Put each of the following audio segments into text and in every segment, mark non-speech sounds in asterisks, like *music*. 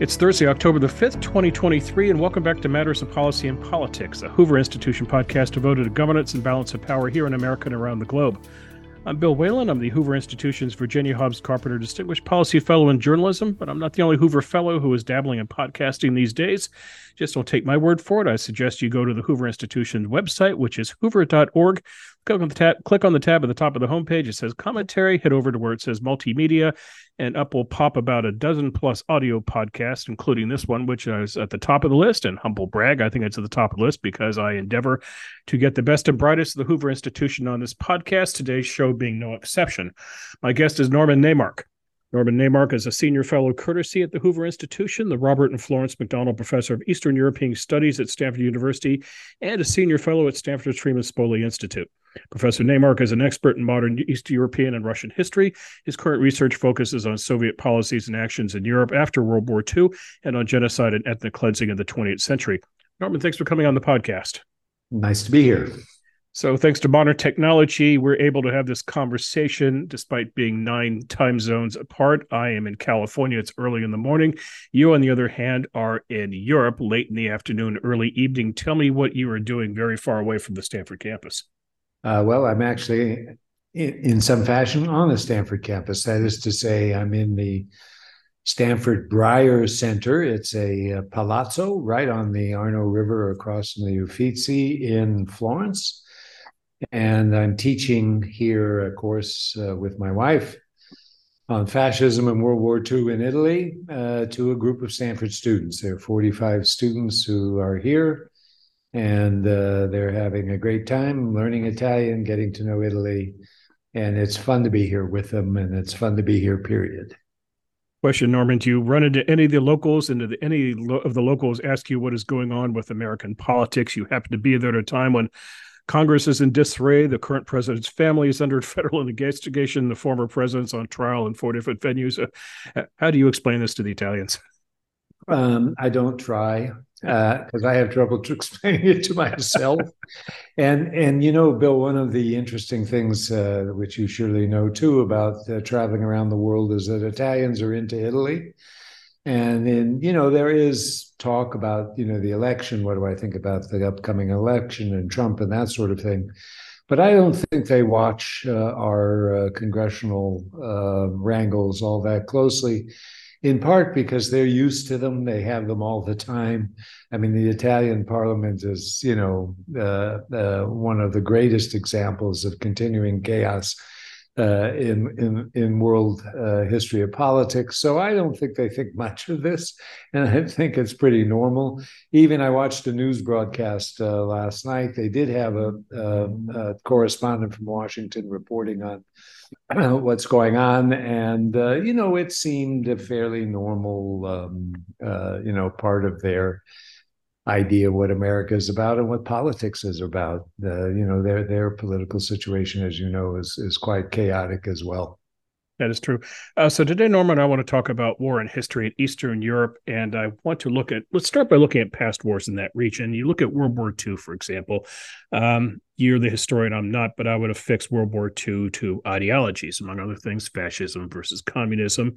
It's Thursday, October the 5th, 2023, and welcome back to Matters of Policy and Politics, a Hoover Institution podcast devoted to governance and balance of power here in America and around the globe. I'm Bill Whalen. I'm the Hoover Institution's Virginia Hobbs Carpenter Distinguished Policy Fellow in Journalism, but I'm not the only Hoover Fellow who is dabbling in podcasting these days. Just don't take my word for it. I suggest you go to the Hoover Institution's website, which is hoover.org. Click on the tab, click on the tab at the top of the homepage. It says commentary. head over to where it says multimedia, and up will pop about a dozen plus audio podcasts, including this one, which is at the top of the list. And humble brag, I think it's at the top of the list because I endeavor to get the best and brightest of the Hoover Institution on this podcast. Today's show being no exception. My guest is Norman Naimark. Norman Naimark is a senior fellow courtesy at the Hoover Institution, the Robert and Florence McDonald Professor of Eastern European Studies at Stanford University, and a senior fellow at Stanford's Freeman Spogli Institute. Professor Naimark is an expert in modern East European and Russian history. His current research focuses on Soviet policies and actions in Europe after World War II and on genocide and ethnic cleansing in the 20th century. Norman, thanks for coming on the podcast. Nice to be here. So, thanks to modern technology, we're able to have this conversation despite being nine time zones apart. I am in California, it's early in the morning. You, on the other hand, are in Europe late in the afternoon, early evening. Tell me what you are doing very far away from the Stanford campus. Uh, well, I'm actually in, in some fashion on the Stanford campus. That is to say, I'm in the Stanford Breyer Center. It's a, a palazzo right on the Arno River across from the Uffizi in Florence and I'm teaching here a course uh, with my wife on fascism and World War II in Italy uh, to a group of Stanford students. There are 45 students who are here, and uh, they're having a great time learning Italian, getting to know Italy, and it's fun to be here with them, and it's fun to be here. Period. Question, Norman: Do you run into any of the locals? And do any of the locals ask you what is going on with American politics? You happen to be there at a time when Congress is in disarray. The current president's family is under *laughs* federal investigation. The former president's on trial in four different venues. Uh, how do you explain this to the Italians? Um, I don't try because uh, I have trouble *laughs* explaining it to myself. and and you know, Bill, one of the interesting things uh, which you surely know too about uh, traveling around the world is that Italians are into Italy. And then, you know, there is talk about, you know, the election. What do I think about the upcoming election and Trump and that sort of thing? But I don't think they watch uh, our uh, congressional uh, wrangles all that closely, in part because they're used to them. They have them all the time. I mean, the Italian parliament is, you know, uh, uh, one of the greatest examples of continuing chaos uh, in in in world uh, history of politics. So I don't think they think much of this, and I think it's pretty normal. Even I watched a news broadcast uh, last night. They did have a, a, a, correspondent from Washington reporting on *clears throat* what's going on, and uh, you know it seemed a fairly normal, um, uh, you know, part of their idea what America is about and what politics is about. Uh, you know, their their political situation, as you know, is is quite chaotic as well. That is true. Uh, so today, Norman, I want to talk about war and history in Eastern Europe, and I want to look at. Let's start by looking at past wars in that region. You look at World War II, for example. Um, you're the historian, I'm not, but I would affix World War II to ideologies, among other things, fascism versus communism.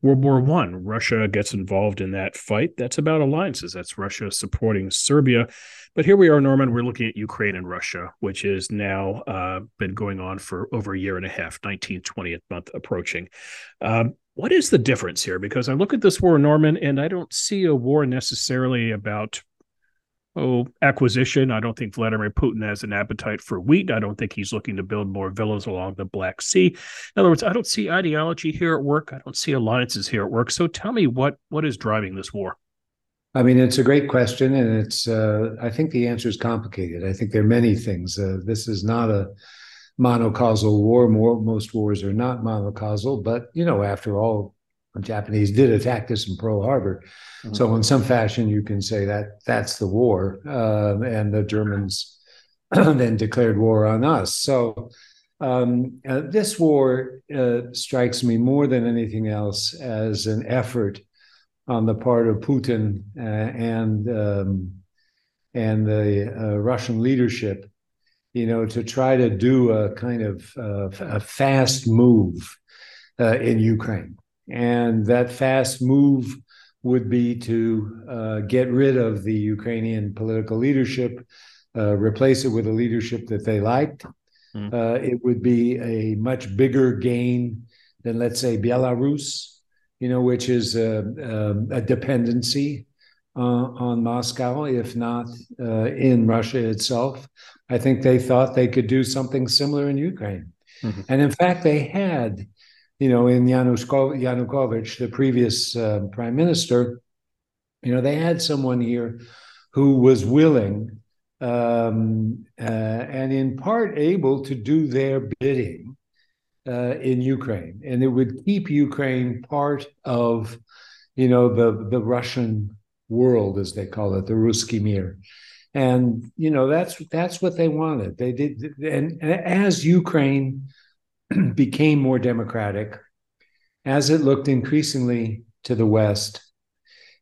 World War One, Russia gets involved in that fight. That's about alliances. That's Russia supporting Serbia. But here we are, Norman. We're looking at Ukraine and Russia, which has now uh, been going on for over a year and a half, 19th, 20th month approaching. Um, what is the difference here? Because I look at this war, Norman, and I don't see a war necessarily about oh, acquisition. I don't think Vladimir Putin has an appetite for wheat. I don't think he's looking to build more villas along the Black Sea. In other words, I don't see ideology here at work. I don't see alliances here at work. So tell me what what is driving this war? I mean, it's a great question, and it's. Uh, I think the answer is complicated. I think there are many things. Uh, this is not a monocausal war. More, most wars are not monocausal, but you know, after all, Japanese did attack us in Pearl Harbor. Mm-hmm. So, in some fashion, you can say that that's the war, uh, and the Germans *clears throat* then declared war on us. So, um, uh, this war uh, strikes me more than anything else as an effort on the part of Putin uh, and um, and the uh, Russian leadership, you know, to try to do a kind of uh, a fast move in Ukraine and that fast move would be to uh, get rid of the Ukrainian political leadership, uh, replace it with a leadership that they liked. Mm. it would be a much bigger gain than, let's say, Belarus, you know, which is a, a, a dependency uh, on Moscow, if not uh, in Russia itself. I think they thought they could do something similar in Ukraine. Mm-hmm. And in fact, they had you know, in Yanukovych, the previous uh, prime minister, you know, they had someone here who was willing um, uh, and in part able to do their bidding uh, in Ukraine, and it would keep Ukraine part of, you know, the the Russian world, as they call it, the Ruski Mir. And you know that's that's what they wanted. They did, and as Ukraine *clears throat* became more democratic as it looked increasingly to the West.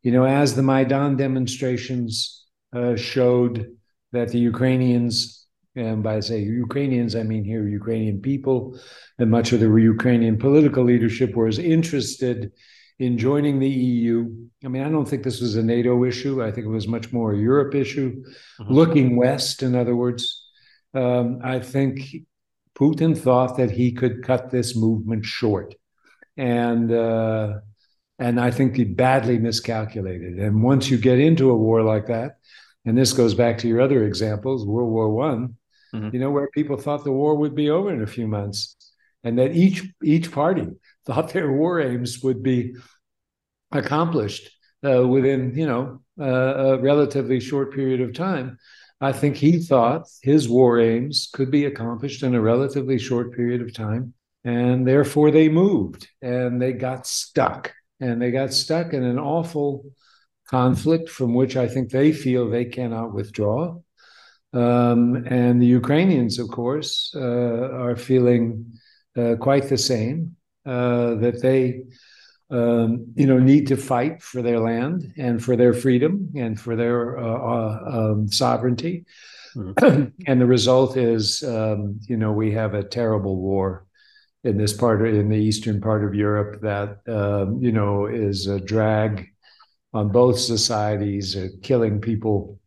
You know, as the Maidan demonstrations uh, showed that the Ukrainians, and by say Ukrainians, I mean here Ukrainian people, and much of the Ukrainian political leadership was interested in joining the EU. I mean, I don't think this was a NATO issue. I think it was much more a Europe issue, mm-hmm. looking west, in other words. Um, I think Putin thought that he could cut this movement short, and uh, and I think he badly miscalculated. And once you get into a war like that, and this goes back to your other examples, World War One, mm-hmm. you know, where people thought the war would be over in a few months, and that each each party *laughs* thought their war aims would be accomplished uh, within you know uh, a relatively short period of time. I think he thought his war aims could be accomplished in a relatively short period of time. And therefore, they moved and they got stuck. And they got stuck in an awful conflict from which I think they feel they cannot withdraw. Um, and the Ukrainians, of course, uh, are feeling uh, quite the same uh, that they um, you know, need to fight for their land and for their freedom and for their uh, uh, um, sovereignty. Mm-hmm. and the result is, um, you know, we have a terrible war in this part of, in the eastern part of Europe that um, you know is a drag on both societies, uh, killing people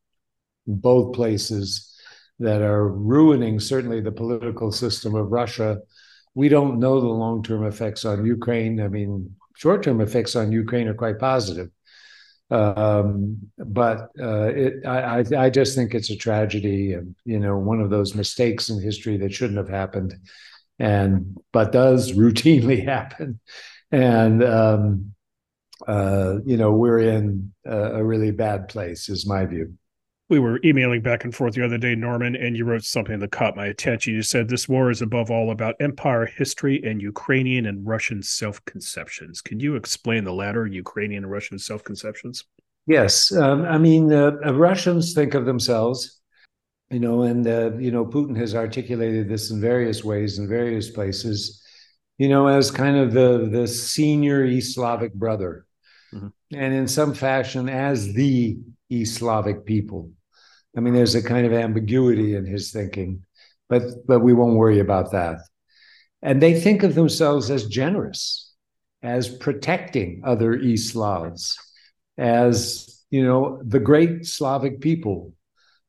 in both places that are ruining certainly the political system of Russia. We don't know the long term effects on Ukraine. I mean, short term effects on Ukraine are quite positive. Um, but uh, it, I, I just think it's a tragedy, and you know, one of those mistakes in history that shouldn't have happened, and but does *laughs* routinely happen, and um, uh, you know, we're in a, a really bad place, is my view we were emailing back and forth the other day, Norman, and you wrote something that caught my attention. You said this war is above all about empire history and Ukrainian and Russian self conceptions. Can you explain the latter, Ukrainian and Russian self conceptions? Yes. Um, I mean, uh, uh, Russians think of themselves, you know, and, uh, you know, Putin has articulated this in various ways in various places, you know, as kind of the, the senior East Slavic brother. Mm-hmm. And in some fashion, as the East Slavic people. I mean, there's a kind of ambiguity in his thinking, but but we won't worry about that. And they think of themselves as generous, as protecting other East Slavs, as you know the great Slavic people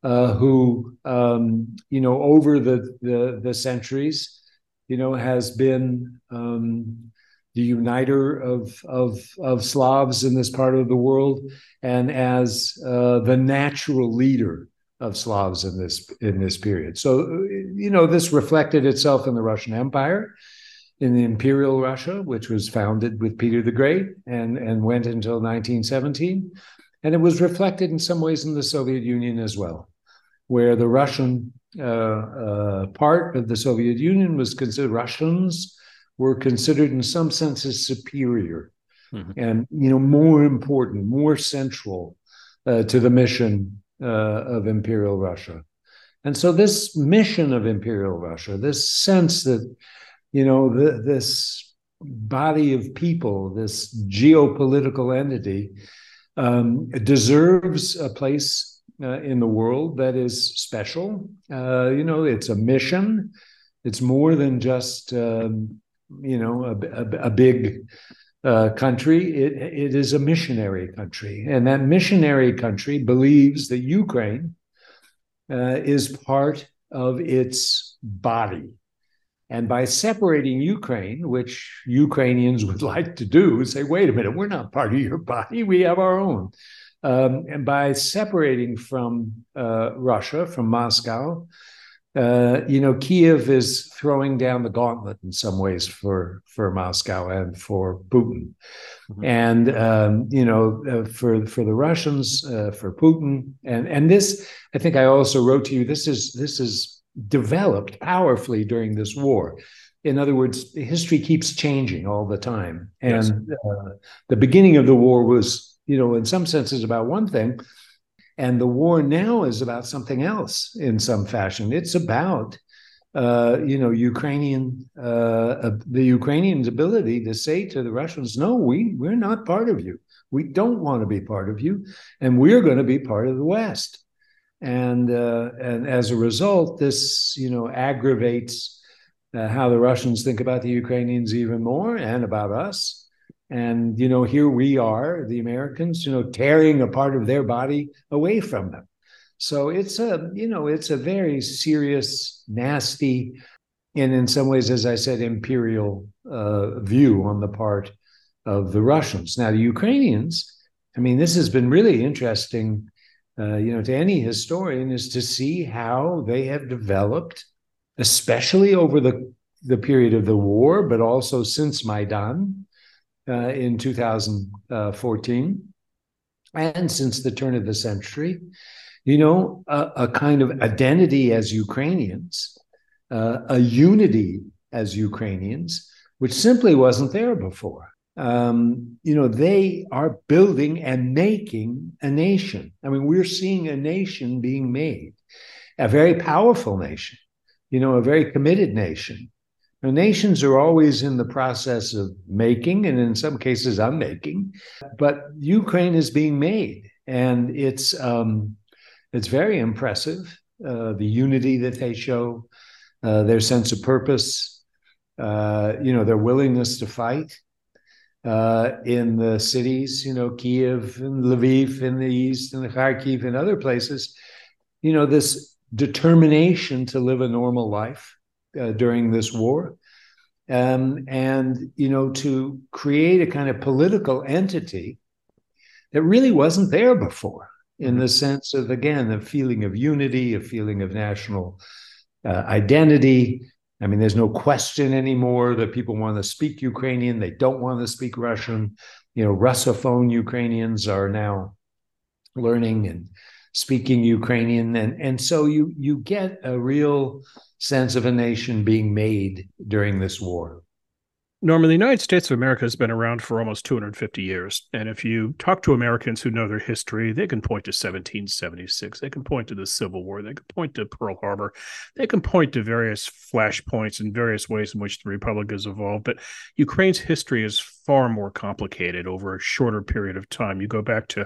uh, who um, you know over the, the, the centuries, you know, has been um, the uniter of, of, of Slavs in this part of the world, and as uh, the natural leader of Slavs in this in this period. So you know this reflected itself in the Russian Empire, in the Imperial Russia, which was founded with Peter the Great and and went until 1917, and it was reflected in some ways in the Soviet Union as well, where the Russian uh, uh, part of the Soviet Union was considered Russians were considered in some senses superior mm-hmm. and you know more important, more central uh, to the mission uh, of imperial Russia. And so, this mission of imperial Russia, this sense that, you know, the, this body of people, this geopolitical entity, um, deserves a place uh, in the world that is special. Uh, you know, it's a mission. It's more than just, um, you know, a, a, a big uh, country, it, it is a missionary country. And that missionary country believes that Ukraine uh, is part of its body. And by separating Ukraine, which Ukrainians would *laughs* like to do, say, wait a minute, we're not part of your body, we have our own. Um, and by separating from uh, Russia, from Moscow, uh, you know, Kiev is throwing down the gauntlet in some ways for for Moscow and for Putin, mm-hmm. and um, you know, uh, for for the Russians, uh, for Putin, and and this, I think I also wrote to you. This is this is developed powerfully during this war. In other words, history keeps changing all the time, and yes. Uh, the beginning of the war was, you know, in some senses about one thing and the war now is about something else in some fashion. It's about, uh, you know, Ukrainian, uh, the Ukrainians' ability to say to the Russians, no, we, we're not part of you. We don't want to be part of you. And we're going to be part of the West. And, uh, and as a result, this, you know, aggravates uh, how the Russians think about the Ukrainians even more and about us and, you know, here we are, the Americans, you know, tearing a part of their body away from them. So it's a, you know, it's a very serious, nasty, and in some ways, as I said, imperial uh, view on the part of the Russians. Now, the Ukrainians, I mean, this has been really interesting, uh, you know, to any historian is to see how they have developed, especially over the, the period of the war, but also since Maidan uh, in 2014. And since the turn of the century, you know, a, a kind of identity as Ukrainians, uh, a unity as Ukrainians, which simply wasn't there before. Um, you know, they are building and making a nation. I mean, we're seeing a nation being made, a very powerful nation, you know, a very committed nation. Now, nations are always in the process of making, and in some cases, unmaking. But Ukraine is being made, and it's um, it's very impressive. Uh, the unity that they show, uh, their sense of purpose, uh, you know, their willingness to fight uh, in the cities, you know, Kiev and Lviv in the east, and Kharkiv and other places. You know, this determination to live a normal life uh, during this war. Um, and, you know, to create a kind of political entity that really wasn't there before in the sense of, again, a feeling of unity, a feeling of national uh, identity. I mean, there's no question anymore that people want to speak Ukrainian. They don't want to speak Russian. You know, Russophone Ukrainians are now learning and speaking Ukrainian, and and so you you get a real sense of a nation being made during this war. Norman, the United States of America has been around for almost 250 years. And if you talk to Americans who know their history, they can point to 1776. They can point to the Civil War. They can point to Pearl Harbor. They can point to various flashpoints and various ways in which the Republic has evolved. But Ukraine's history is far more complicated over a shorter period of time. You go back to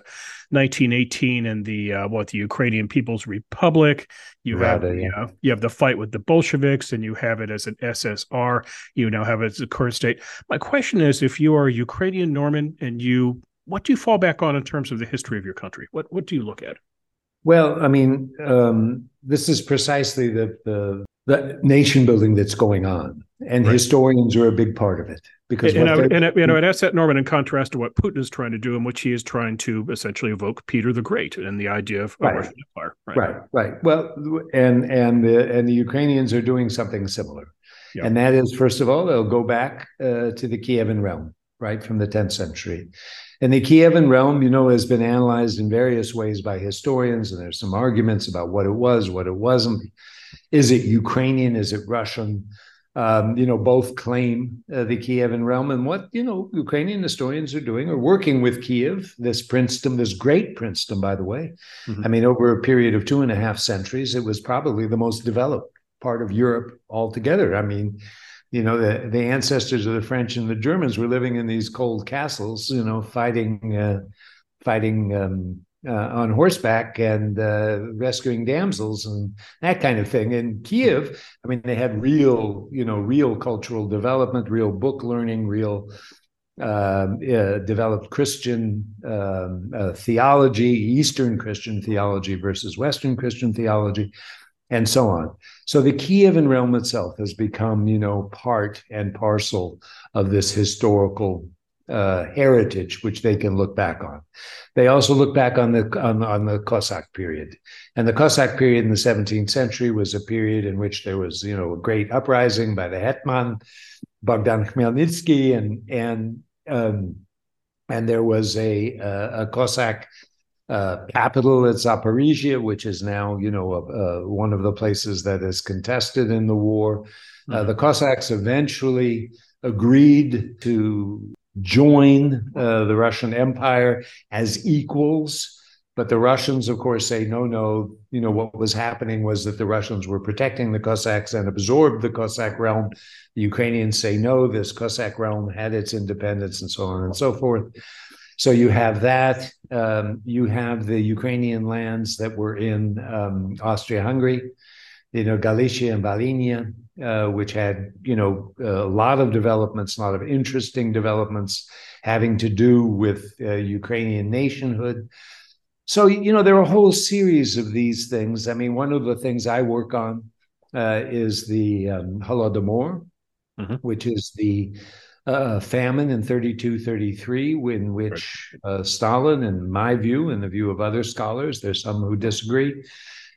1918 and the uh, what the Ukrainian People's Republic. You right, have yeah. uh, you have the fight with the Bolsheviks, and you have it as an SSR. You now have it as a state. My question is, if you are a Ukrainian Norman and you, what do you fall back on in terms of the history of your country? What what do you look at? Well, I mean, um, this is precisely the, the the nation building that's going on, and right. historians are a big part of it because and, I, and, you know, and that's that Norman in contrast to what Putin is trying to do, in which he is trying to essentially evoke Peter the Great and the idea of right. Russian Empire. Right. right, right. Well, and and the and the Ukrainians are doing something similar, yeah. and that is first of all they'll go back uh, to the Kievan realm, right from the 10th century, and the Kievan realm, you know, has been analyzed in various ways by historians, and there's some arguments about what it was, what it wasn't is it Ukrainian? Is it Russian? Um, you know, both claim uh, the Kievan realm. And what, you know, Ukrainian historians are doing are working with Kiev, this princedom, this great princedom, by the way. Mm-hmm. I mean, over a period of two and a half centuries, it was probably the most developed part of Europe altogether. I mean, you know, the, the ancestors of the French and the Germans were living in these cold castles, you know, fighting, uh, fighting um, uh, on horseback and uh, rescuing damsels and that kind of thing. In Kiev, I mean, they had real, you know, real cultural development, real book learning, real um, uh, developed Christian um, uh, theology, Eastern Christian theology versus Western Christian theology, and so on. So the Kievan realm itself has become, you know, part and parcel of this historical uh, heritage, which they can look back on. They also look back on the on, on, the Cossack period, and the Cossack period in the 17th century was a period in which there was, you know, a great uprising by the hetman Bogdan Khmelnytsky, and and um, and there was a a, a Cossack uh, capital at Zaporizhia, which is now, you know, uh, one of the places that is contested in the war. Uh, mm-hmm. the Cossacks eventually agreed to join uh, the Russian Empire as equals. But the Russians, of course, say, no, no, you know, what was happening was that the Russians were protecting the Cossacks and absorbed the Cossack realm. The Ukrainians say, no, this Cossack realm had its independence and so on and so forth. So you have that. Um, you have the Ukrainian lands that were in um, Austria Hungary, you know, Galicia and Volhynia, uh, which had you know a lot of developments, a lot of interesting developments having to do with uh, Ukrainian nationhood. So you know there are a whole series of these things. I mean, one of the things I work on uh, is the um, Holodomor, mm-hmm. which is the uh, famine in 32 33 in which uh, stalin in my view in the view of other scholars there's some who disagree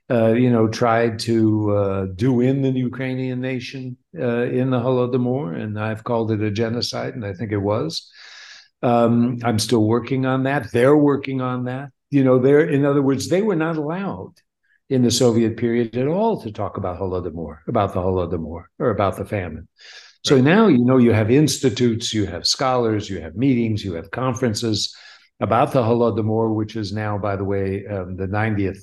uh, you know, tried to uh, do in the Ukrainian nation uh, in the Holodomor, and I've called it a genocide, and I think it was. Um, I'm still working on that. They're working on that. You know, they're in other words, they were not allowed in the Soviet period at all to talk about Holodomor, about the Holodomor, or about the famine. So right. now, you know, you have institutes, you have scholars, you have meetings, you have conferences about the Holodomor, which is now, by the way, um, the 90th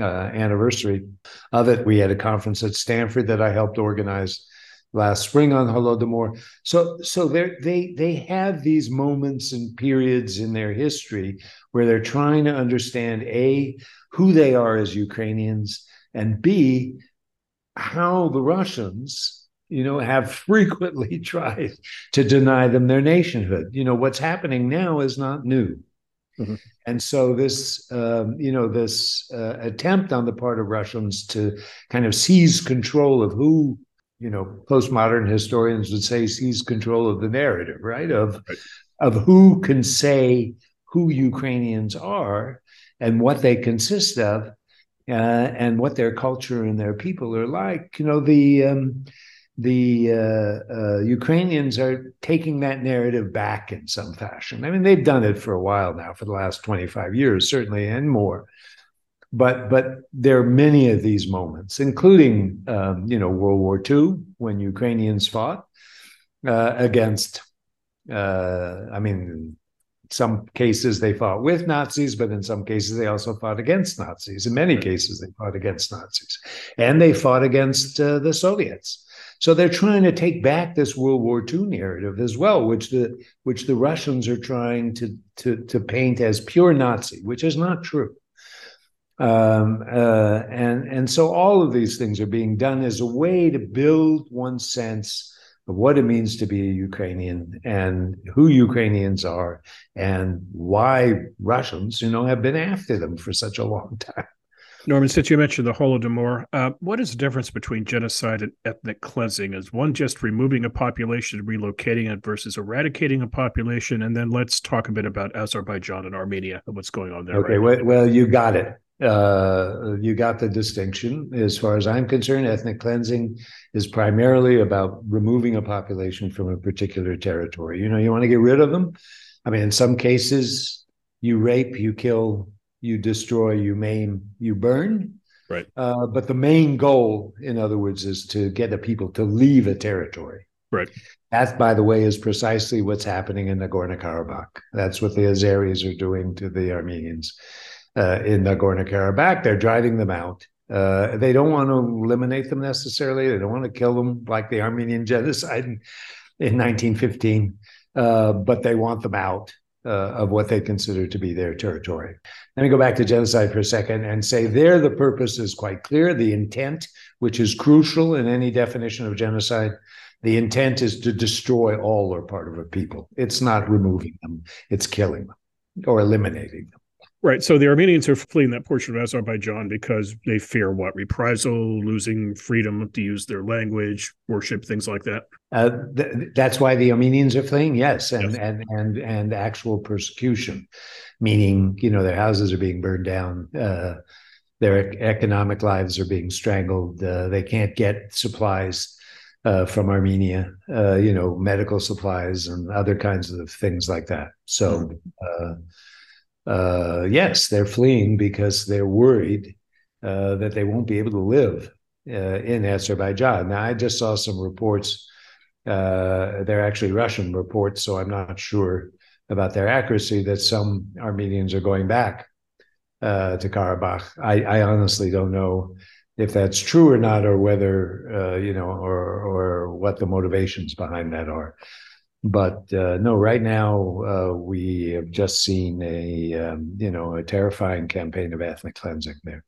uh, anniversary of it. We had a conference at Stanford that I helped organize last spring on Holodomor. So, so they they they have these moments and periods in their history where they're trying to understand a who they are as Ukrainians and b how the Russians you know have frequently *laughs* tried to deny them their nationhood. You know what's happening now is not new. Mm-hmm. And so this, um, you know, this uh, attempt on the part of Russians to kind of seize control of who, you know, postmodern historians would say seize control of the narrative, right? Of right. of who can say who Ukrainians are and what they consist of, uh, and what their culture and their people are like. You know, the um, the uh, uh, Ukrainians are taking that narrative back in some fashion. I mean, they've done it for a while now, for the last 25 years, certainly, and more. But but there are many of these moments, including um, you know World War II when Ukrainians fought uh, against. Uh, I mean, some cases they fought with Nazis, but in some cases they also fought against Nazis. In many cases, they fought against Nazis, and they fought against uh, the Soviets. So they're trying to take back this World War II narrative as well, which the which the Russians are trying to to, to paint as pure Nazi, which is not true. Um, uh, and and so all of these things are being done as a way to build one sense of what it means to be a Ukrainian and who Ukrainians are and why Russians, you know, have been after them for such a long *laughs* time. Norman, since you mentioned the Holodomor, uh, what is the difference between genocide and ethnic cleansing? Is one just removing a population and relocating it versus eradicating a population? And then let's talk a bit about Azerbaijan and Armenia and what's going on there. Okay, right well, well, you got it. Uh, you got the distinction. As far as I'm concerned, ethnic cleansing is primarily about removing a population from a particular territory. You know, you want to get rid of them. I mean, in some cases, you rape, you kill, you destroy, you maim, you burn. Right. Uh, but the main goal, in other words, is to get the people to leave a territory. Right. That, by the way, is precisely what's happening in Nagorno Karabakh. That's what the Azeris are doing to the Armenians uh, in Nagorno Karabakh. They're driving them out. Uh, they don't want to eliminate them necessarily. They don't want to kill them like the Armenian genocide in, in 1915, uh, but they want them out uh, of what they consider to be their territory. Let me go back to genocide for a second and say there the purpose is quite clear, the intent, which is crucial in any definition of genocide. The intent is to destroy all or part of a people. It's not removing them, it's killing them or eliminating them. Right. So the Armenians are fleeing that portion of Azerbaijan because they fear what? Reprisal, losing freedom to use their language, worship, things like that. Uh, th- that's why the Armenians are fleeing, yes, and, yes. and and and actual persecution, meaning you know their houses are being burned down, uh, their economic lives are being strangled, uh, they can't get supplies uh, from Armenia, uh, you know, medical supplies and other kinds of things like that. So. Mm uh, yes, they're fleeing because they're worried uh, that they won't be able to live uh, in Azerbaijan. Now, I just saw some reports. Uh, they're actually Russian reports, so I'm not sure about their accuracy. That some Armenians are going back uh, to Karabakh. I, I, honestly don't know if that's true or not, or whether uh, you know, or or what the motivations behind that are. But uh, no, right now uh, we have just seen a um, you know a terrifying campaign of ethnic cleansing there.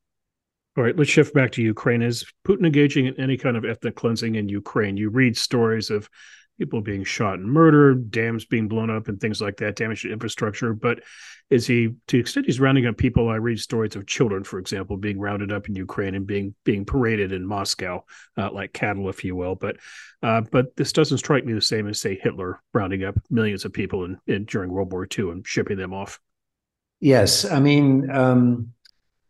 All right, let's shift back to Ukraine. Is Putin engaging in any kind of ethnic cleansing in Ukraine? You read stories of people being shot and murdered, dams being blown up, and things like that, damage to infrastructure. But is he, to the extent he's rounding up people? I read stories of children, for example, being rounded up in Ukraine and being being paraded in Moscow uh, like cattle, if you will. But uh, but this doesn't strike me the same as say Hitler rounding up millions of people in, in during World War II and shipping them off. Yes, I mean. Um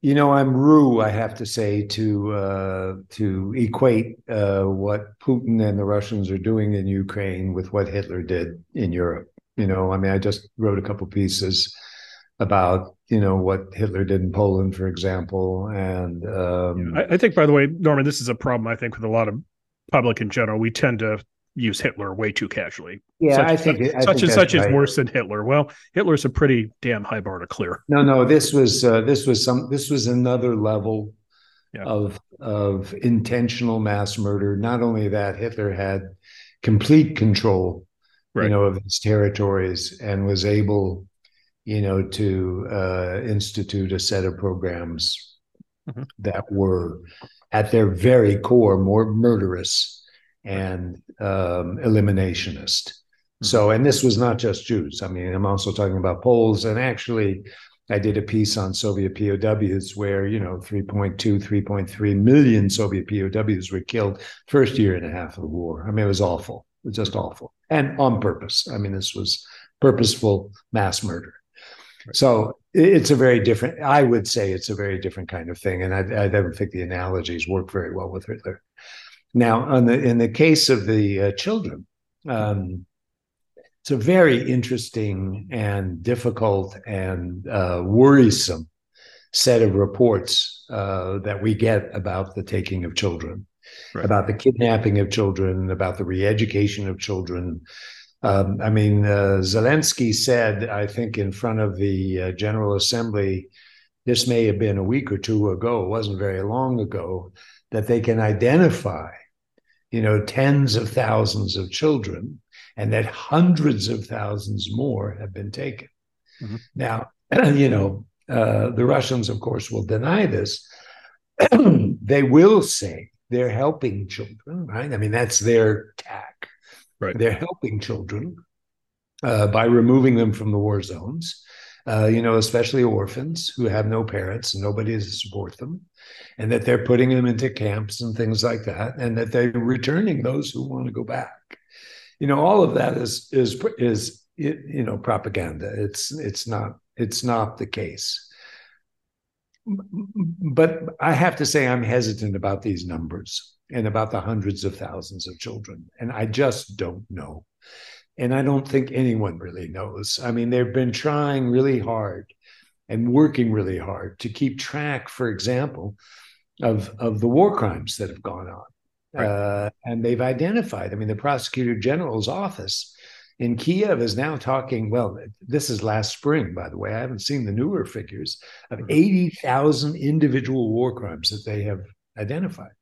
you know, I'm rue, I have to say, to uh, to equate uh, what Putin and the Russians are doing in Ukraine with what Hitler did in Europe. You know, I mean, I just wrote a couple pieces about you know what Hitler did in Poland, for example, and um, I, I think, by the way, Norman, this is a problem I think with a lot of public in general. We tend to use Hitler way too casually. Yeah, such, I think such, I such think and such right. is worse than Hitler. Well, Hitler's a pretty damn high bar to clear. No, no, this was uh, this was some this was another level yeah. of of intentional mass murder. Not only that, Hitler had complete control, right. you know, of his territories and was able, you know, to uh, institute a set of programs mm-hmm. that were at their very core more murderous and um, eliminationist. Mm-hmm. So, and this was not just Jews. I mean, I'm also talking about Poles. And actually, I did a piece on Soviet POWs where, you know, 3.2, 3.3 million Soviet POWs were killed first year and a half of the war. I mean, it was awful. It was just awful. And on purpose. I mean, this was purposeful mass murder. So it's a very different, I would say it's a very different kind of thing. And I, I don't think the analogies work very well with Hitler. Now, on the in the case of the uh, children, um, it's a very interesting and difficult and uh, worrisome set of reports uh, that we get about the taking of children, right. about the kidnapping of children, about the re-education of children. Um, I mean, uh, Zelensky said, I think, in front of the uh, General Assembly, this may have been a week or two ago, it wasn't very long ago, that they can identify, you know, tens of thousands of children and that hundreds of thousands more have been taken. Mm-hmm. Now, *clears throat* you know, uh, the Russians, of course, will deny this. *clears throat* they will say they're helping children, right? I mean, that's their tack. Right. They're helping children uh, by removing them from the war zones uh, you know, especially orphans who have no parents nobody to support them, and that they're putting them into camps and things like that, and that they're returning those who want to go back. You know, all of that is is is you know propaganda. It's it's not it's not the case. But I have to say, I'm hesitant about these numbers and about the hundreds of thousands of children, and I just don't know. And I don't think anyone really knows. I mean, they've been trying really hard and working really hard to keep track, for example, of, of the war crimes that have gone on. Right. Uh, and they've identified, I mean, the prosecutor general's office in Kiev is now talking. Well, this is last spring, by the way. I haven't seen the newer figures of mm-hmm. 80,000 individual war crimes that they have identified.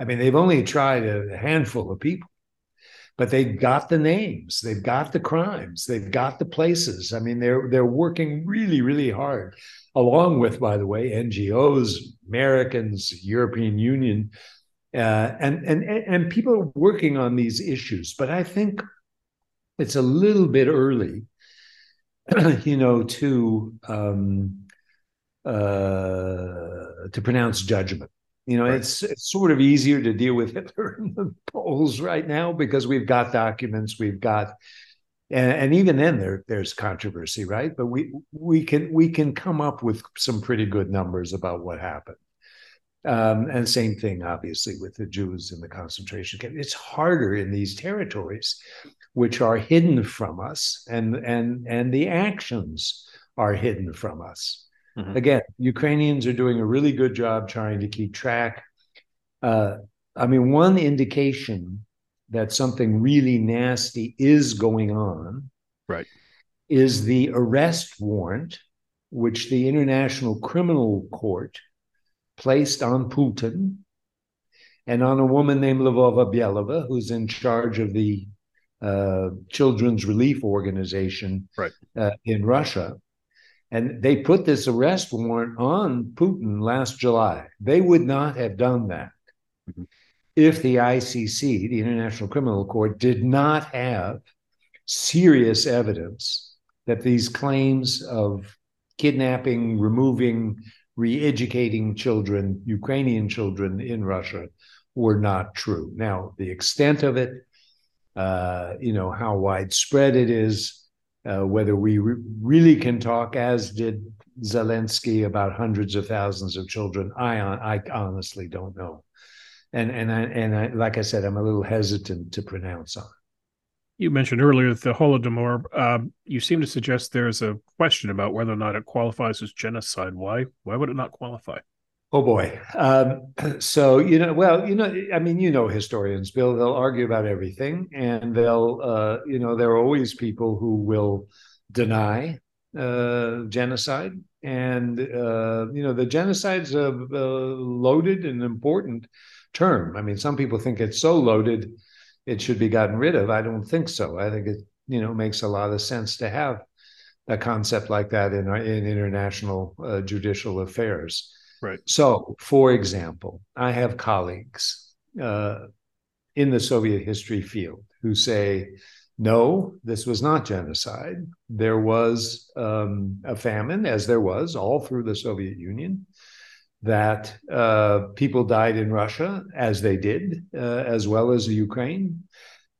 I mean, they've only tried a handful of people but they've got the names, they've got the crimes, they've got the places. I mean, they're they're working really, really hard, along with, by the way, NGOs, Americans, European Union, Uh, and, and and people are working on these issues, but I think it's a little bit early, *clears throat* you know, to um, uh, to pronounce judgment. You know, right. it's it's sort of easier to deal with *laughs* Hitler in the Poles right now because we've got documents, we've got, and, and even then there there's controversy, right? But we we can we can come up with some pretty good numbers about what happened. Um, and same thing, obviously, with the Jews in the concentration camp. It's harder in these territories, which are hidden from us, and and and the actions are hidden from us. Mm-hmm. Again, Ukrainians are doing a really good job trying to keep track. Uh, I mean, one indication that something really nasty is going on, right, is the arrest warrant, which the International Criminal Court placed on Putin and on a woman named Lvova-Belova, who's in charge of the uh, Children's Relief Organization right. uh, in Russia. And they put this arrest warrant on Putin last July. They would not have done that mm-hmm. if the ICC, the International Criminal Court, did not have serious evidence that these claims of kidnapping, removing, re educating children, Ukrainian children in Russia, were not true. Now, the extent of it, uh, you know, how widespread it is, uh, whether we re- really can talk, as did Zelensky, about hundreds of thousands of children, I I honestly don't know, and and I, and I, like I said, I'm a little hesitant to pronounce on. You mentioned earlier the Holodomor. Uh, you seem to suggest there's a question about whether or not it qualifies as genocide. Why? Why would it not qualify? Oh boy. Um, *clears throat* so you know, well, you know, I mean, you know, historians, Bill, they'll argue about everything, and they'll, uh, you know, there are always people who will deny uh, genocide, and uh, you know, the genocide's a, a loaded and important term. I mean, some people think it's so loaded it should be gotten rid of. I don't think so. I think it, you know, makes a lot of sense to have a concept like that in our, in international uh, judicial affairs. Right. So, for example, I have colleagues uh, in the Soviet history field who say, no, this was not genocide. There was um, a famine, as there was all through the Soviet Union, that uh, people died in Russia, as they did, uh, as well as Ukraine,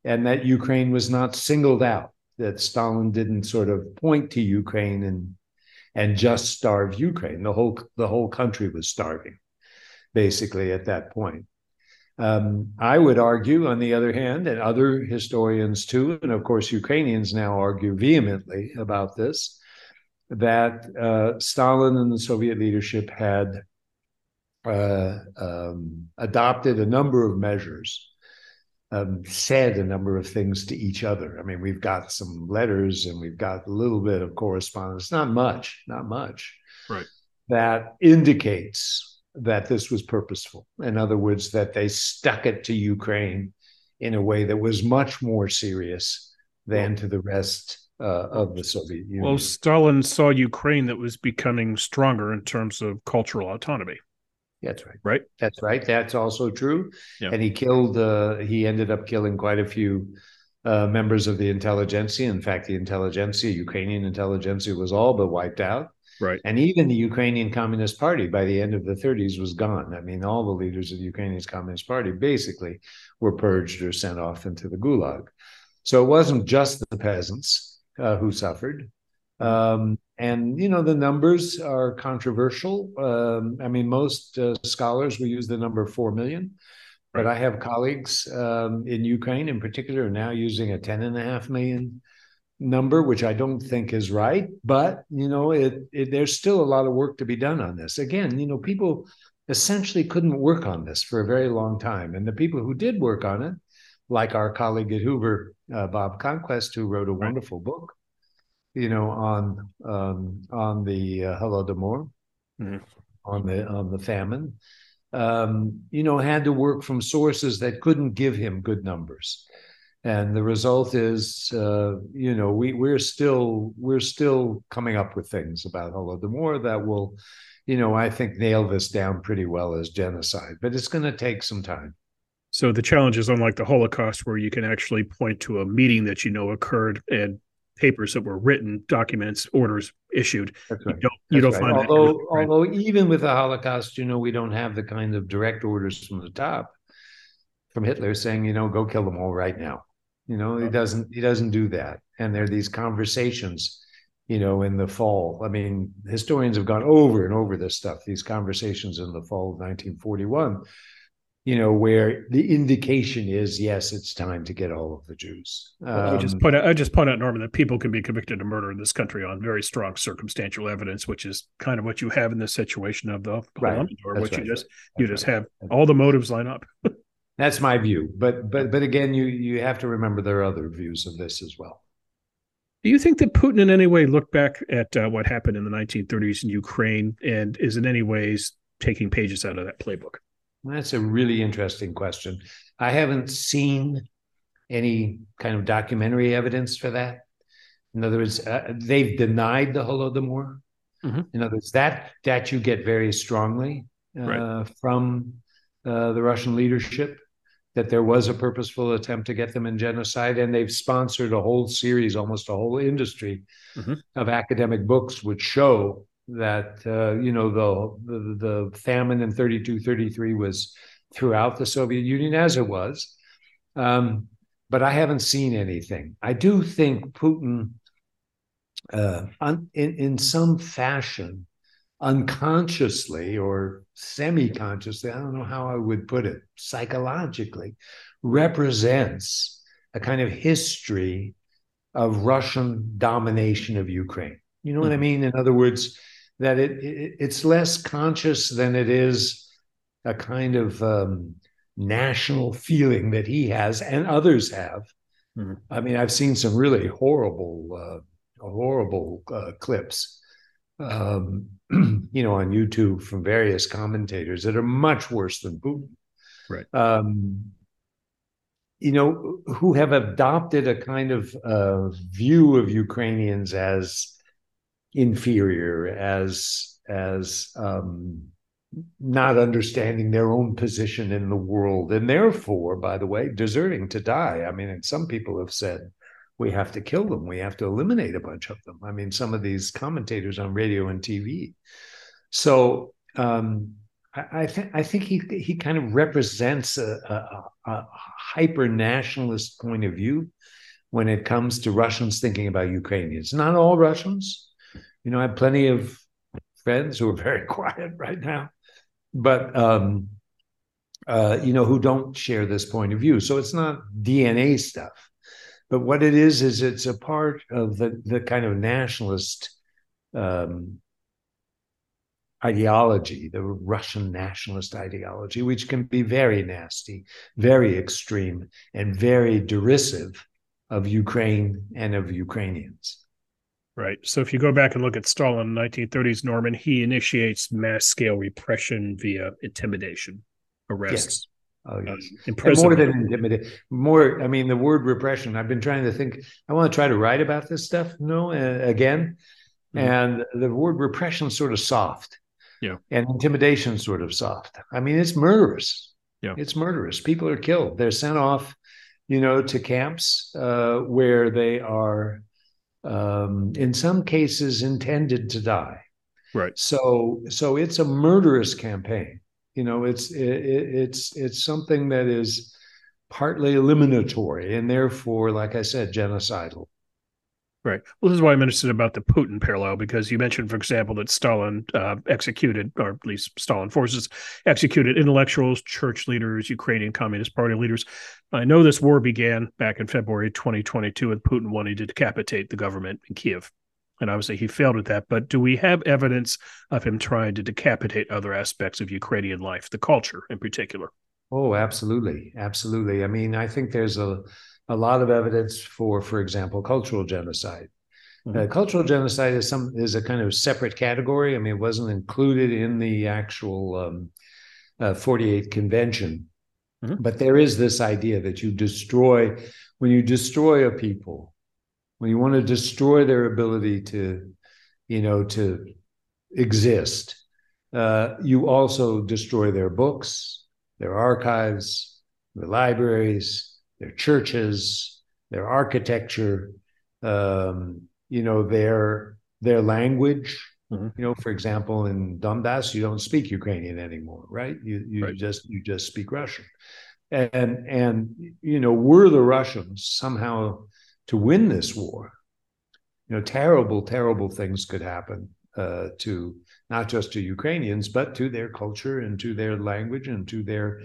and that Ukraine was not singled out, that Stalin didn't sort of point to Ukraine and and just starve Ukraine. The whole the whole country was starving, basically at that point. Um, I would argue, on the other hand, and other historians too, and of course Ukrainians now argue vehemently about this, that uh, Stalin and the Soviet leadership had uh, um, adopted a number of measures um, said a number of things to each other. I mean, we've got some letters and we've got a little bit of correspondence, not much, not much. Right. That indicates that this was purposeful. In other words, that they stuck it to Ukraine in a way that was much more serious than to the rest uh, of the Soviet Union. Well, Stalin saw Ukraine that was becoming stronger in terms of cultural autonomy. That's right. Right. That's right. That's also true. Yeah. And he killed. Uh, he ended up killing quite a few uh, members of the intelligentsia. In fact, the intelligentsia, Ukrainian intelligentsia, was all but wiped out. Right. And even the Ukrainian Communist Party by the end of the 30s was gone. I mean, all the leaders of the Ukrainian Communist Party basically were purged or sent off into the gulag. So it wasn't just the peasants uh, who suffered. Um, and you know the numbers are controversial. Um, I mean, most uh, scholars will use the number four million, but I have colleagues um, in Ukraine, in particular, are now using a ten and a half million number, which I don't think is right. But you know, it, it there's still a lot of work to be done on this. Again, you know, people essentially couldn't work on this for a very long time, and the people who did work on it, like our colleague at Hoover, uh, Bob Conquest, who wrote a wonderful book you know, on um, on the uh, Holodomor, mm-hmm. on the on the famine, um, you know, had to work from sources that couldn't give him good numbers, and the result is, uh, you know, we we're still we're still coming up with things about Holodomor that will, you know, I think nail this down pretty well as genocide, but it's going to take some time. So the challenge is unlike the Holocaust, where you can actually point to a meeting that you know occurred and papers that were written, documents, orders issued. That's right. You don't, you don't right. find although, that. Right. although even with the Holocaust, you know, we don't have the kind of direct orders from the top from Hitler saying, you know, go kill them all right now. You know, he doesn't he doesn't do that. And there are these conversations, you know, in the fall. I mean, historians have gone over and over this stuff, these conversations in the fall of 1941, you know, where the indication is, yes, it's time to get all of the Jews. I just Um, point out, I just point out, Norman, that people can be convicted of murder in this country on very strong circumstantial evidence, which is kind of what you have in this situation of the Right. or That's what you right. just you That's just right. have all the motives line up. *laughs* That's my view, but but but again, you you have to remember there are other views of this as well. Do you think that Putin in any way looked back at uh, what happened in the 1930s in Ukraine and is in any ways taking pages out of that playbook? That's a really interesting question. I haven't seen any kind of documentary evidence for that. In other words, uh, they've denied the Holodomor. Mhm. In other words, that that you get very strongly uh, Right. from uh, the Russian leadership that there was a purposeful attempt to get them in genocide, and they've sponsored a whole series, almost a whole industry Mhm. of academic books which show that uh, you know the, the the famine in 32 33 was throughout the soviet union as it was um, but i haven't seen anything i do think putin uh, un, in, in some fashion unconsciously or semi-consciously i don't know how i would put it psychologically represents a kind of history of russian domination of ukraine you know what I Mhm. mean? In other words, that it, it it's less conscious than it is a kind of um, national feeling that he has and others have. Mhm. I mean, I've seen some really horrible, uh, horrible uh, clips, um, *clears throat* you know, on YouTube from various commentators that are much worse than Putin. Right. Um, you know, who have adopted a kind of uh, view of Ukrainians as inferior, as as um, not understanding their own position in the world, and therefore, by the way, deserving to die. I mean, and some people have said we have to kill them, we have to eliminate a bunch of them. I mean, some of these commentators on radio and TV. So um, I, think I think he he kind of represents a, a, a hyper nationalist point of view when it comes to Russians thinking about Ukrainians. Not all Russians. You know, I have plenty of friends who are *laughs* very quiet right now, but um, uh, you know, who don't share this point of view. So it's not DNA stuff, but what it is is it's a part of the the kind of nationalist um, ideology, the Russian nationalist ideology, which can be very nasty, very extreme, and very derisive of Ukraine and of Ukrainians. Right. So if you go back and look at Stalin in the 1930s, Norman, he initiates mass scale repression via intimidation, arrests, Oh, um, yes. And more than intimidate, more. I mean, the word repression. I've been trying to think. I want to try to write about this stuff. No, uh, again, Mhm. and the word repression is sort of soft. Yeah. And intimidation sort of soft. I mean, it's murderous. Yeah. It's murderous. People are killed. They're sent off, you know, to camps uh, where they are, um, in some cases, intended to die. Right. So, so it's a murderous campaign. You know, it's it, it's it's something that is partly eliminatory and therefore, like I said, genocidal. Right. Well, this is why I'm interested about the Putin parallel because you mentioned, for example, that Stalin uh, executed, or at least Stalin forces executed intellectuals, church leaders, Ukrainian Communist Party leaders. I know this war began back in February 2022 with Putin wanting to decapitate the government in Kiev. And obviously he failed at that. But do we have evidence of him trying to decapitate other aspects of Ukrainian life, the culture in particular? Oh, absolutely, absolutely. I mean, I think there's a a lot of evidence for, for example, cultural genocide. Uh, Mhm. cultural genocide is some is a kind of separate category. I mean, it wasn't included in the actual um, uh, 48th convention, Mhm. but there is this idea that you destroy when you destroy a people, when you want to destroy their ability to, you know, to exist, uh, you also destroy their books, their archives, their libraries, their churches, their architecture, um, you know, their their language. Mm-hmm. You know, for example, in Donbass, you don't speak Ukrainian anymore, right? You you right. just you just speak Russian, and and you know, were the Russians somehow to win this war, you know, terrible terrible things could happen uh, to not just to Ukrainians, but to their culture and to their language and to their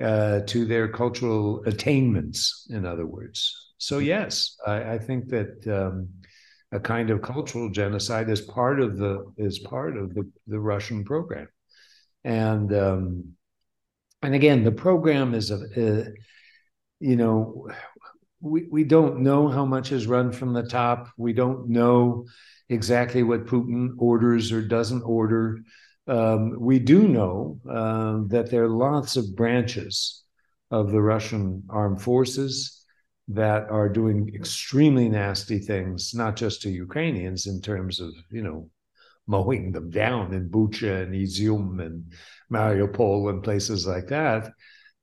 uh, to their cultural attainments. In other words, so yes, I, I think that um, a kind of cultural genocide is part of the is part of the, the Russian program, and um, and again, the program is a, a you know we, we don't know how much is run from the top. We don't know exactly what Putin orders or doesn't order. Um, we do know uh, that there are lots of branches of the Russian armed forces that are doing extremely nasty things, not just to Ukrainians in terms of, you know, mowing them down in Bucha and Izium and Mariupol and places like that,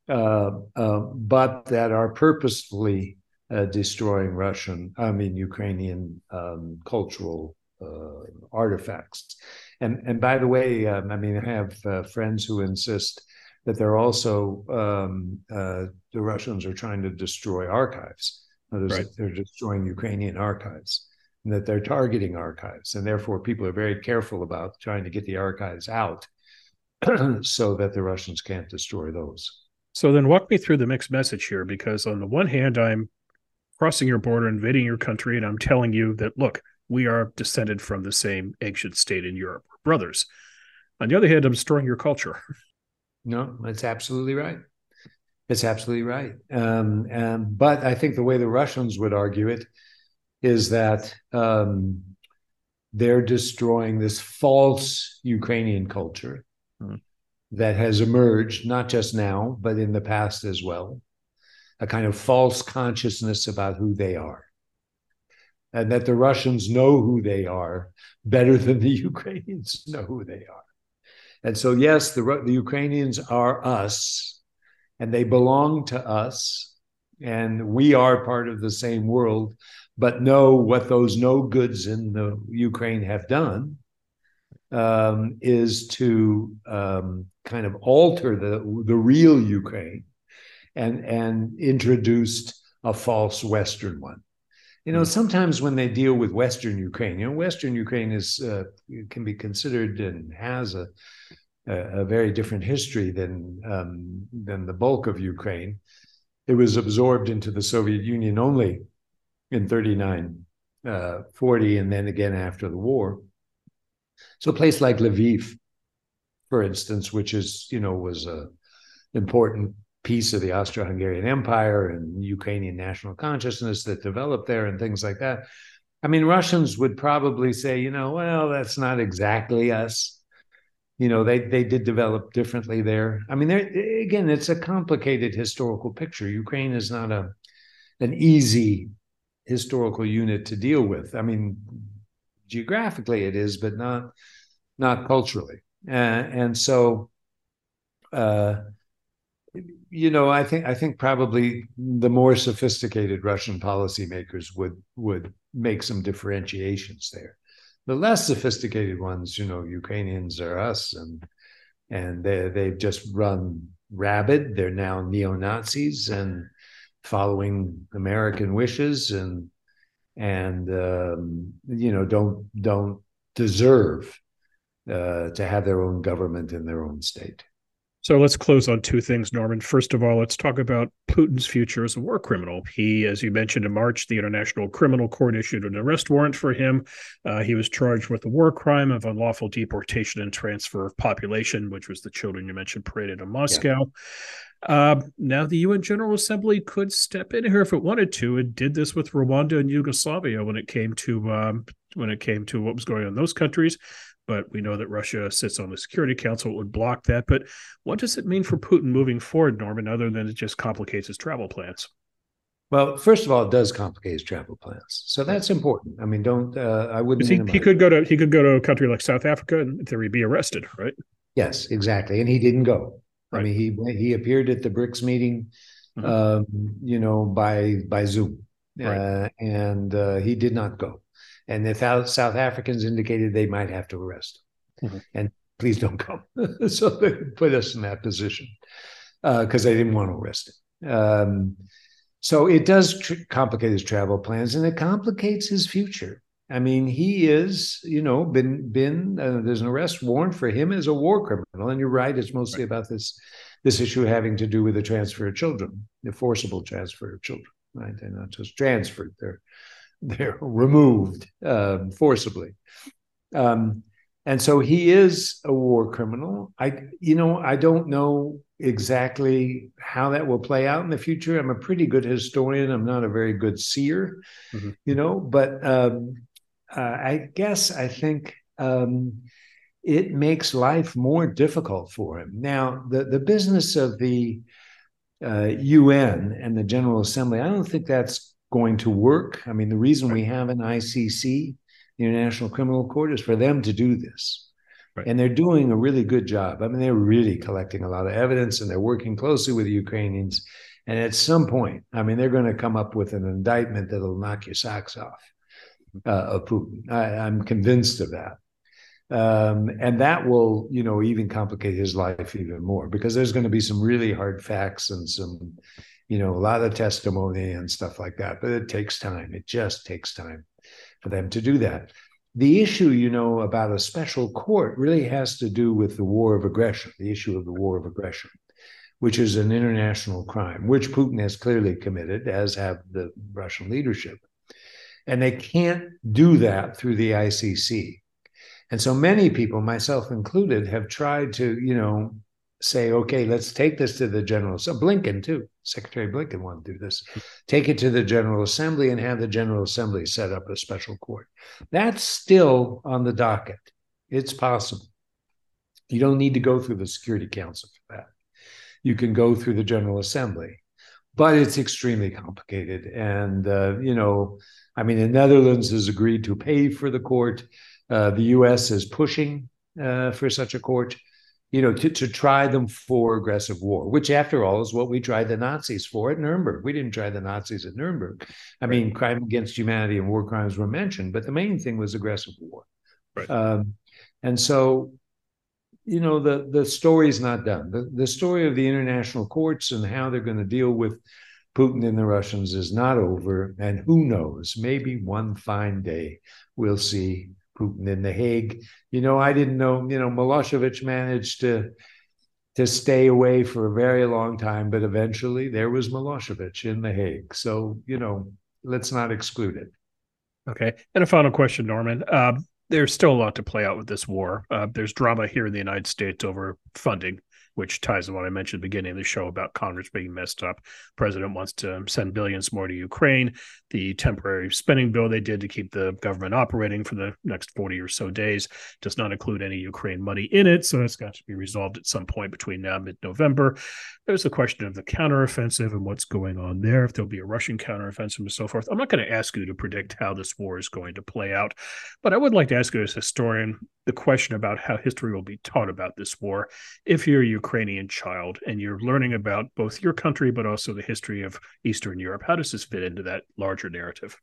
uh, uh, but that are purposefully uh, destroying Russian, I mean, Ukrainian um, cultural uh, artifacts. And and by the way, um, I mean I have uh, friends who insist that they're also um, uh, the Russians are trying to destroy archives. Right. They're destroying Ukrainian archives, and that they're targeting archives, and therefore people are very careful about trying to get the archives out, *clears throat* so that the Russians can't destroy those. So then, walk me through the mixed message here, because on the one hand, I'm crossing your border, invading your country, and I'm telling you that look, we are descended from the same ancient state in Europe, brothers. On the other hand, I'm destroying your culture. *laughs* No, that's absolutely right. It's absolutely right. Um, um, but I think the way the Russians would argue it is that um, they're destroying this false Ukrainian culture mm-hmm. that has emerged, not just now, but in the past as well, a kind of false consciousness about who they are and that the Russians know who they are better than the *laughs* Ukrainians know who they are. And so, yes, the, the Ukrainians are us, and they belong to us, and we are part of the same world, but know what those no goods in the Ukraine have done um, is to um, kind of alter the, the real Ukraine and, and introduced a false Western one. You know, sometimes when they deal with Western Ukraine, you know, Western Ukraine is uh, can be considered and has a a, very different history than um, than the bulk of Ukraine. It was absorbed into the Soviet Union only in 39, uh, 40, and then again after the war. So a place like Lviv, for instance, which is you know was a important piece of the Austro-Hungarian Empire and Ukrainian national consciousness that developed there and things like that. I mean, Russians would probably say, you know, well, that's not exactly us. You know, they they did develop differently there. I mean, there again, it's a complicated historical picture. Ukraine is not a an easy historical unit to deal with. I mean, geographically it is, but not not culturally. Uh, and so, uh, you know, I think I think probably the more sophisticated Russian policymakers would would make some differentiations there. The less sophisticated ones, you know, Ukrainians are us, and and they they've just run rabid. They're now neo Nazis and following American wishes, and and um, you know don't don't deserve uh, to have their own government in their own state. So let's close on two things, Norman. First of all, let's talk about Putin's future as a war criminal. He, as you mentioned in March, the International Criminal Court issued an arrest warrant for him. Uh, he was charged with a war crime of unlawful deportation and transfer of population, which was the children you mentioned paraded in Moscow. Yeah. Uh, now, the UN General Assembly could step in here if it wanted to. It did this with Rwanda and Yugoslavia when it came to um, when it came to what was going on in those countries but we know that Russia sits on the Security Council, it would block that. But what does it mean for Putin moving forward, Norman, other than it just complicates his travel plans? Well, first of all, it does complicate his travel plans, so that's important. I mean, don't uh, I wouldn't. He, he, could go to he could go to a country like South Africa and in theory be arrested, right? Yes, exactly, and he didn't go. Right. I mean, he he appeared at the BRICS meeting mm-hmm. um, you know, by by Zoom, right. uh, and uh, he did not go. And the South Africans indicated they might have to arrest him, mm-hmm. and please don't come. *laughs* so they put us in that position because uh, they didn't want to arrest him. Um, so it does tr- complicate his travel plans, and it complicates his future. I mean, he is, you know, been been uh, there's an arrest warrant for him as a war criminal, and you're right. It's mostly right. about this this issue having to do with the transfer of children, the forcible transfer of children, right? They're not just transferred; they're they're removed uh, forcibly. Um, and so he is a war criminal. I, you know, I don't know exactly how that will play out in the future. I'm a pretty good historian. I'm not a very good seer, mm-hmm. you know, but um, uh, I guess I think um, it makes life more difficult for him. Now, the, the business of the uh, UN and the General Assembly, I don't think that's going to work. I mean, the reason we have an ICC, the International Criminal Court, is for them to do this. Right. And they're doing a really good job. I mean, they're really collecting a lot of evidence and they're working closely with the Ukrainians. And at some point, I mean, they're going to come up with an indictment that'll knock your socks off uh, of Putin. I, am convinced of that. Um, and that will, you know, even complicate his life even more because there's going to be some really hard facts and some, you know, a lot of testimony and stuff like that. But it takes time. It just takes time for them to do that. The issue, you know, about a special court really has to do with the war of aggression, the issue of the war of aggression, which is an international crime, which Putin has clearly committed, as have the Russian leadership. And they can't do that through the ICC. And so many people, myself included, have tried to, you know, say, okay, let's take this to the General So Blinken, too. Secretary Blinken wanted to do this. Take it to the General Assembly and have the General Assembly set up a special court. That's still on the docket. It's possible. You don't need to go through the Security Council for that. You can go through the General Assembly, but it's extremely complicated. And, uh, you know, I mean, the Netherlands has agreed to pay for the court. Uh, the U.S. is pushing uh, for such a court, you know, to, to try them for aggressive war, which, after all, is what we tried the Nazis for at Nuremberg. We didn't try the Nazis at Nuremberg. I right. mean, crime against humanity and war crimes were mentioned, but the main thing was aggressive war. Right. Um, and so, you know, the the story's not done. The the story of the international courts and how they're going to deal with Putin and the Russians is not over. And who knows? Maybe one fine day we'll see Putin in The Hague. You know, I didn't know, you know, Milosevic managed to to stay away for a very long time, but eventually there was Milosevic in The Hague. So, you know, let's not exclude it. Okay. And a final question, Norman. Uh, there's still a lot to play out with this war. Uh, there's drama here in the United States over funding which ties to what I mentioned at the beginning of the show about Congress being messed up. President wants to send billions more to Ukraine. The temporary spending bill they did to keep the government operating for the next 40 or so days does not include any Ukraine money in it. So that's got to be resolved at some point between now and mid November. There's the question of the counteroffensive and what's going on there, if there'll be a Russian counteroffensive and so forth. I'm not going to ask you to predict how this war is going to play out, but I would like to ask you as a historian the question about how history will be taught about this war if you're a Ukrainian child and you're learning about both your country but also the history of Eastern Europe. How does this fit into that larger narrative?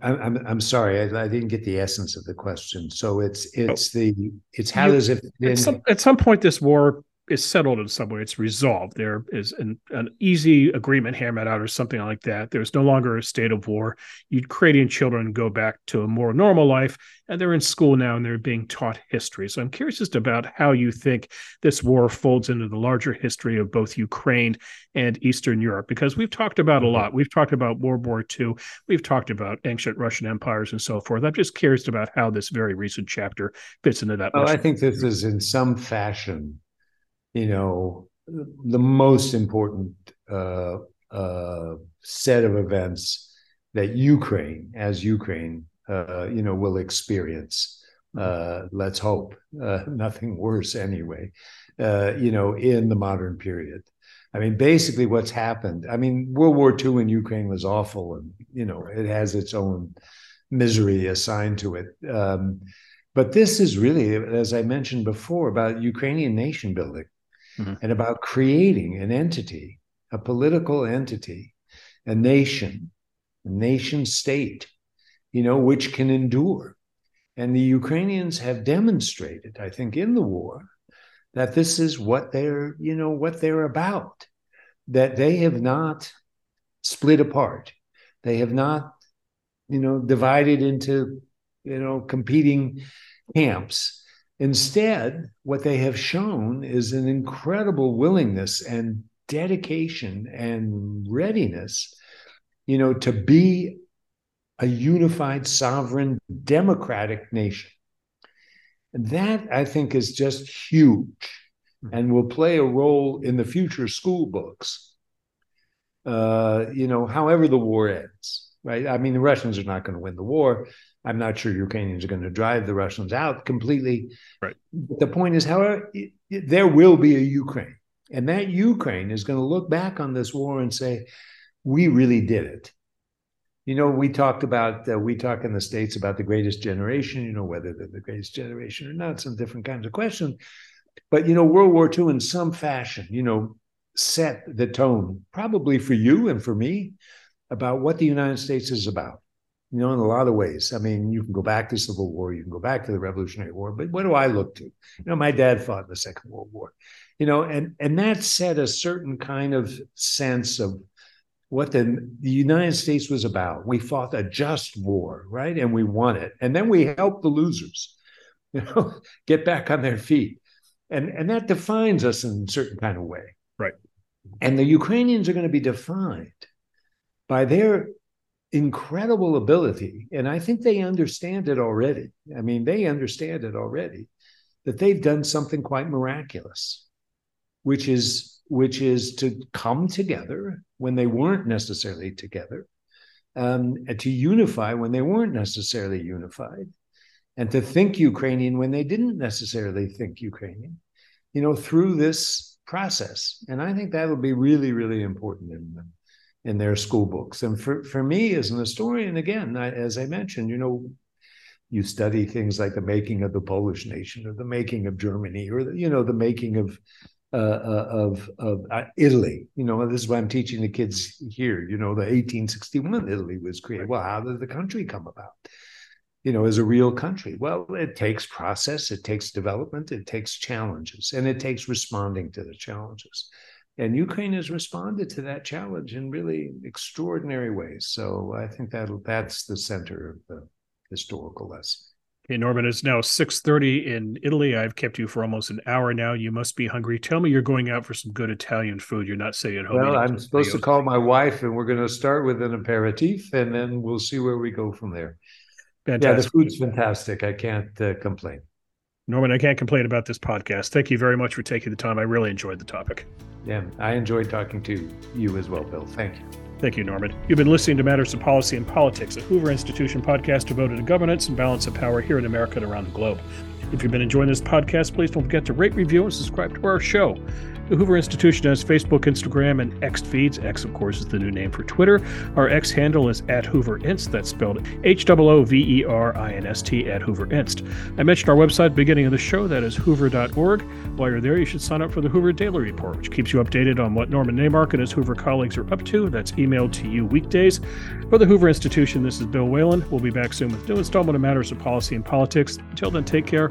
I'm I'm sorry, I, I, didn't get the essence of the question. So it's oh. it's oh. the it's how does it at some, at some point this war is settled in some way. It's resolved. There is an, an easy agreement hammered out or something like that. There's no longer a state of war. Ukrainian children go back to a more normal life, and they're in school now and they're being taught history. So I'm curious just about how you think this war folds into the larger history of both Ukraine and Eastern Europe, because we've talked about a mm-hmm. lot. We've talked about World War II. We've talked about ancient Russian empires and so forth. I'm just curious about how this very recent chapter fits into that. Well, I think this is in some fashion you know, the most important uh, uh, set of events that Ukraine, as Ukraine, uh, you know, will experience. Uh, let's hope uh, *laughs* nothing worse anyway. Uh, you know, in the modern period. I mean, basically, what's happened. I mean, World War II in Ukraine was awful, and you know, it has its own misery assigned to it. Um, but this is really, as I mentioned before, about Ukrainian nation building mm-hmm. and about creating an entity, a political entity, a nation, a nation state, you know, which can endure. And the Ukrainians have demonstrated, I think, in the war, that this is what they're, you know, what they're about. That they have not split apart. They have not, you know, divided into, you know, competing camps. Instead, what they have shown is an incredible willingness and dedication and readiness, you know, to be a unified, sovereign, democratic nation. And that, I think, is just huge hmm. and will play a role in the future school books. Uh, you know, however the war ends, right? I mean, the Russians are not going to win the war. I'm not sure Ukrainians are going to drive the Russians out completely. Right. But the point is, however, it, it, there will be a Ukraine. And that Ukraine is going to look back on this war and say, we really did it. You know, we talked about, uh, we talk in the States about the greatest generation, you know, whether they're the greatest generation or not, some different kinds of questions. But, you know, World War II in some fashion, you know, set the tone, probably for you and for me, about what the United States is about you know, in a lot of ways. I mean, you can go back to Civil War, you can go back to the Revolutionary War, but what do I look to? You know, my dad fought in the Second World War, you know, and and that set a certain kind of sense of what the, the United States was about. We fought a just war, right? And we won it. And then we helped the losers, *laughs* you know, get back on their feet. And and that defines us in a certain kind of way. Right. And the Ukrainians are going to be defined by their incredible ability. And I think they understand it already. I mean, they understand it already that they've done something quite miraculous, which is which is to come together when they weren't necessarily together, um, to unify when they weren't necessarily unified, and to think Ukrainian when they didn't necessarily think Ukrainian, you know, through this process. And I think that'll be really, really important in them in their school books. And for, for me as an historian, again, I, as I mentioned, you know, you study things like the making of the Polish nation or the making of Germany or, the, you know, the making of uh, uh of of uh, Italy. You know, this is what I'm teaching the kids here. You know, the 1861 Italy was created. Well, how did the country come about? You know, as a real country. Well, it takes process, it takes development, it takes challenges, and it takes responding to the challenges. And Ukraine has responded to that challenge in really extraordinary ways. So I think that that's the center of the historical lesson. Okay, Norman, it's now 6.30 in Italy. I've kept you for almost an hour now. You must be hungry. Tell me you're going out for some good Italian food. You're not sitting at home. Well, I'm supposed to call my wife, and we're going to start with an aperitif, and then we'll see where we go from there. Fantastic. Yeah, the food's fantastic. I can't uh, complain. Norman, I can't complain about this podcast. Thank you very much for taking the time. I really enjoyed the topic. Yeah, I enjoyed talking to you as well, Bill. Thank you. Thank you, Norman. You've been listening to Matters of Policy and Politics, a Hoover Institution podcast devoted to governance and balance of power here in America and around the globe. If you've been enjoying this podcast, please don't forget to rate, review, and subscribe to our show. The Hoover Institution has Facebook, Instagram, and X feeds. X, of course, is the new name for Twitter. Our X handle is at Hoover Inst. That's spelled H O O V E R I N S T at Hoover Inst. I mentioned our website beginning of the show. That is hoover.org. While you're there, you should sign up for the Hoover Daily Report, which keeps you updated on what Norman Naimark and his Hoover colleagues are up to. That's emailed to you weekdays. For the Hoover Institution, this is Bill Whalen. We'll be back soon with new installment of Matters of Policy and Politics. Until then, take care.